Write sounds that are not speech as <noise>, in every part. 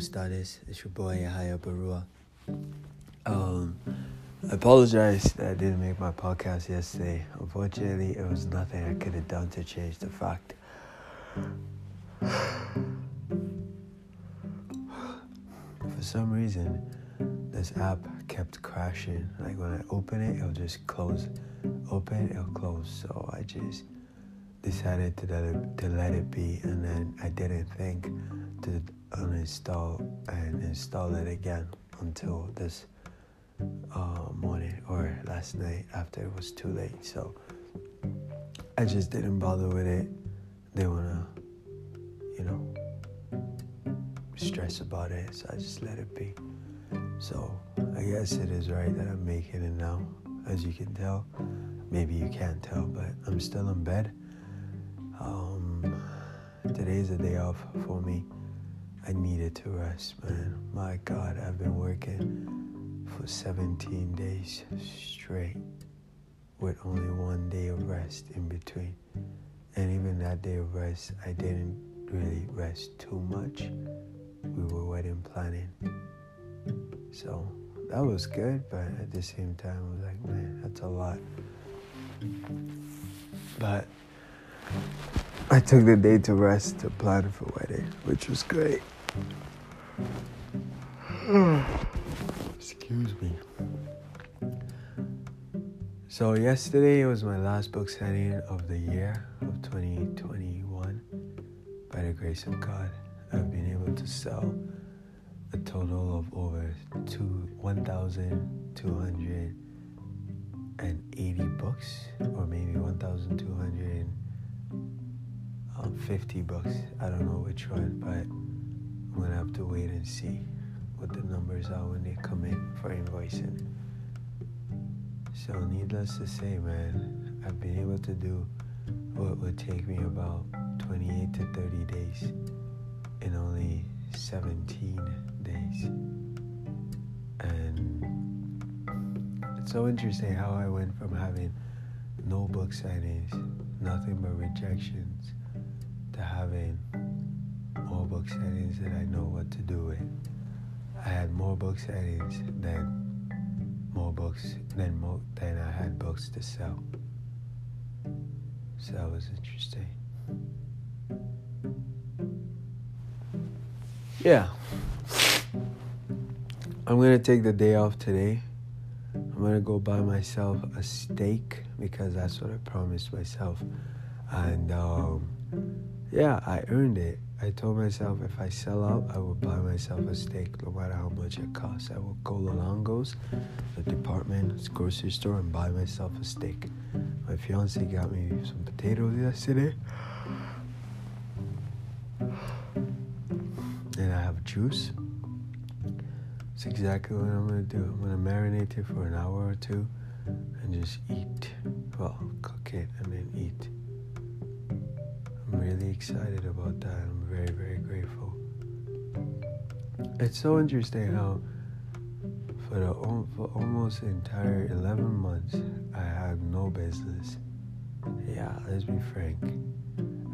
to. It's your boy Yahya Barua. Um, I apologize that I didn't make my podcast yesterday. Unfortunately, it was nothing I could have done to change the fact. <sighs> For some reason, this app kept crashing. Like when I open it, it'll just close. Open, it'll close. So I just decided to let it, to let it be, and then I didn't think to uninstall and install it again until this uh, morning or last night after it was too late. So I just didn't bother with it. They wanna, you know, stress about it, so I just let it be. So I guess it is right that I'm making it now, as you can tell. Maybe you can't tell, but I'm still in bed. Um, is a day off for me. I needed to rest, man. My God, I've been working for 17 days straight with only one day of rest in between. And even that day of rest, I didn't really rest too much. We were wedding planning. So that was good, but at the same time, I was like, man, that's a lot. But I took the day to rest to plan for wedding, which was great. Excuse me. So yesterday was my last book signing of the year of 2021. By the grace of God, I've been able to sell a total of over two 1,280 books, or maybe 1,250 books. I don't know which one, but Gonna have to wait and see what the numbers are when they come in for invoicing. So, needless to say, man, I've been able to do what would take me about 28 to 30 days in only 17 days. And it's so interesting how I went from having no book signings, nothing but rejections, book that I know what to do with. I had more book signings than more books than mo- than I had books to sell. So that was interesting. Yeah. I'm gonna take the day off today. I'm gonna go buy myself a steak because that's what I promised myself. And um, yeah, I earned it. I told myself if I sell out, I will buy myself a steak no matter how much it costs. I will go to Longo's, the department grocery store, and buy myself a steak. My fiance got me some potatoes yesterday. And I have juice. It's exactly what I'm gonna do. I'm gonna marinate it for an hour or two and just eat. Well, cook it really excited about that. I'm very, very grateful. It's so interesting how for the for almost entire 11 months I had no business. Yeah, let's be frank.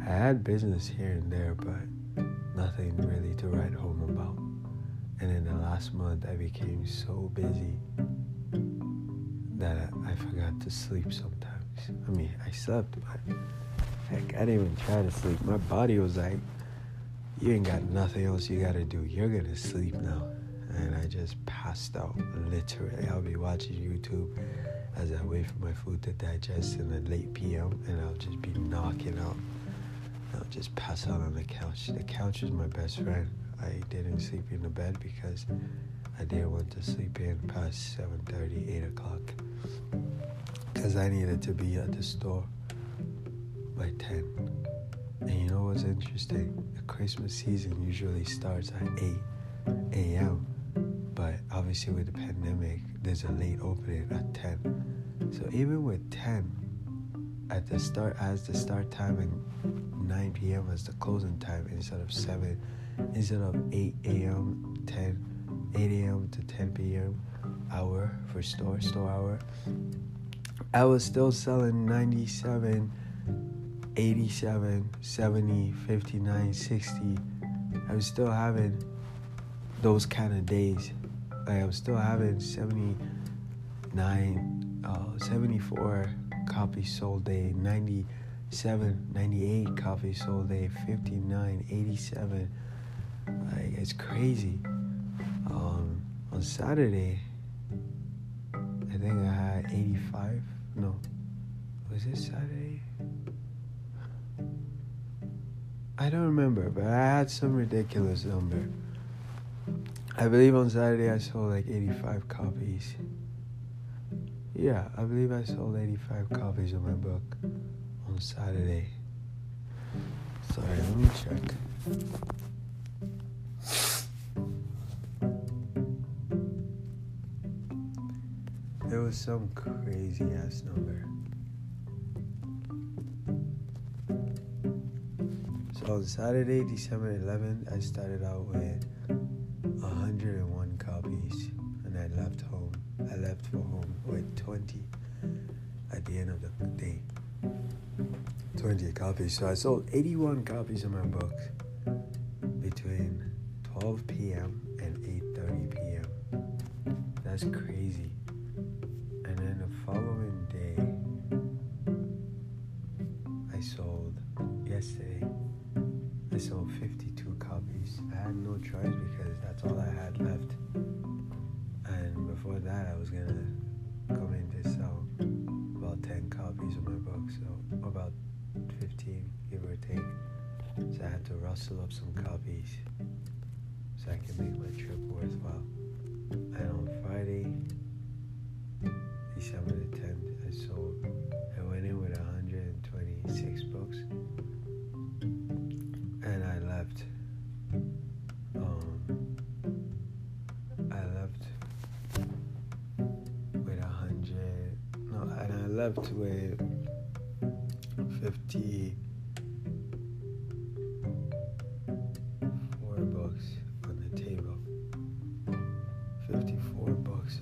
I had business here and there, but nothing really to write home about. And in the last month, I became so busy that I forgot to sleep sometimes. I mean, I slept, but I didn't even try to sleep. My body was like, you ain't got nothing else you gotta do. You're gonna sleep now. And I just passed out, literally. I'll be watching YouTube as I wait for my food to digest in the late PM, and I'll just be knocking out. I'll just pass out on the couch. The couch is my best friend. I didn't sleep in the bed because I didn't want to sleep in past 7.30, 8 o'clock. Because I needed to be at the store by 10. And you know what's interesting? The Christmas season usually starts at 8 a.m. But obviously with the pandemic, there's a late opening at 10. So even with 10, at the start as the start time and 9 p.m. as the closing time instead of 7 instead of 8 a.m. 10 8 a.m. to 10 p.m. hour for store store hour I was still selling 97 87 70 59 60 I was still having those kind of days. Like I'm still having 79, uh, 74 copies sold day, 97, 98 copies sold day, 59, 87. Like it's crazy. Um, on Saturday, I think I had 85. No, was it Saturday? I don't remember, but I had some ridiculous number. I believe on Saturday I sold like 85 copies. Yeah, I believe I sold 85 copies of my book on Saturday. Sorry, let me check. There was some crazy ass number. On Saturday, December 11th, I started out with 101 copies and I left home. I left for home with 20 at the end of the day. 20 copies. So I sold 81 copies of my book between 12 p.m. and 8:30 p.m. That's crazy. Sold 52 copies. I had no choice because that's all I had left. And before that, I was gonna come in to sell about 10 copies of my book, so about 15, give or take. So I had to rustle up some copies so I can make my trip worthwhile. And on Friday, December the 10th, I sold,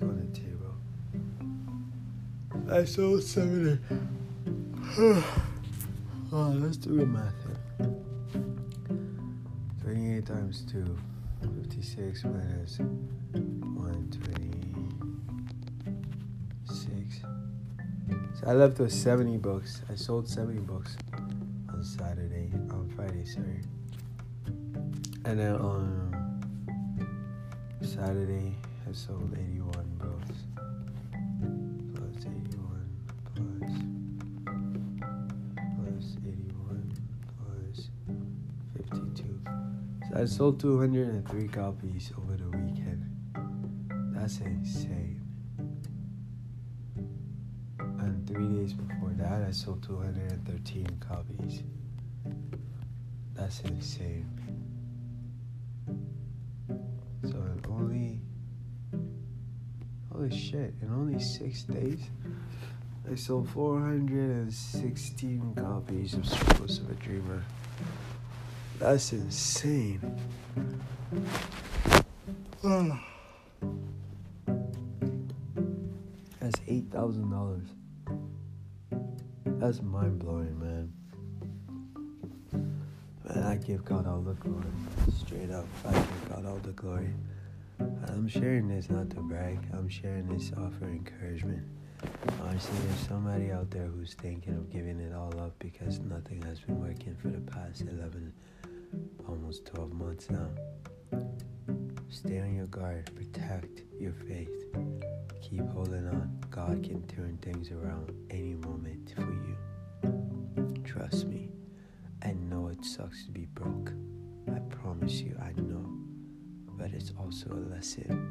on the table. I sold seventy. <sighs> oh, let's do the math here. 28 times 2, 56 minus 126. So I left with 70 books. I sold 70 books on Saturday, on Friday, sorry. And then on Saturday, I sold 81 books. Plus 81 plus plus 81 plus 52. So I sold 203 copies over the weekend. That's insane. Days before that, I sold 213 copies. That's insane. So in only, holy shit, in only six days, I sold 416 copies of Struggles of a Dreamer. That's insane. That's eight thousand dollars. That's mind blowing, man. Man, I give God all the glory. Straight up, I give God all the glory. I'm sharing this not to brag. I'm sharing this to offer encouragement. Honestly, there's somebody out there who's thinking of giving it all up because nothing has been working for the past 11, almost 12 months now. Stay on your guard, protect your faith, keep holding on. God can turn things around any moment for. Trust me, I know it sucks to be broke. I promise you, I know. But it's also a lesson.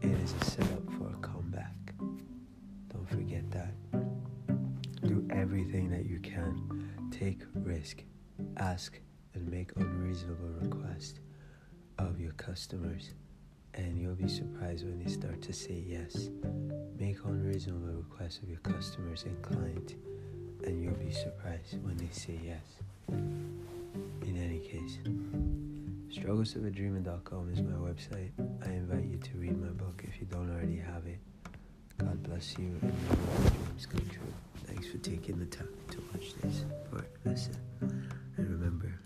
It is a setup for a comeback. Don't forget that. Do everything that you can. Take risk. Ask and make unreasonable requests of your customers. And you'll be surprised when they start to say yes. Make unreasonable requests of your customers and clients, and you'll be surprised when they say yes. In any case, strugglesofadreamer.com is my website. I invite you to read my book if you don't already have it. God bless you and may your dreams come true. Thanks for taking the time to watch this part, listen, and remember.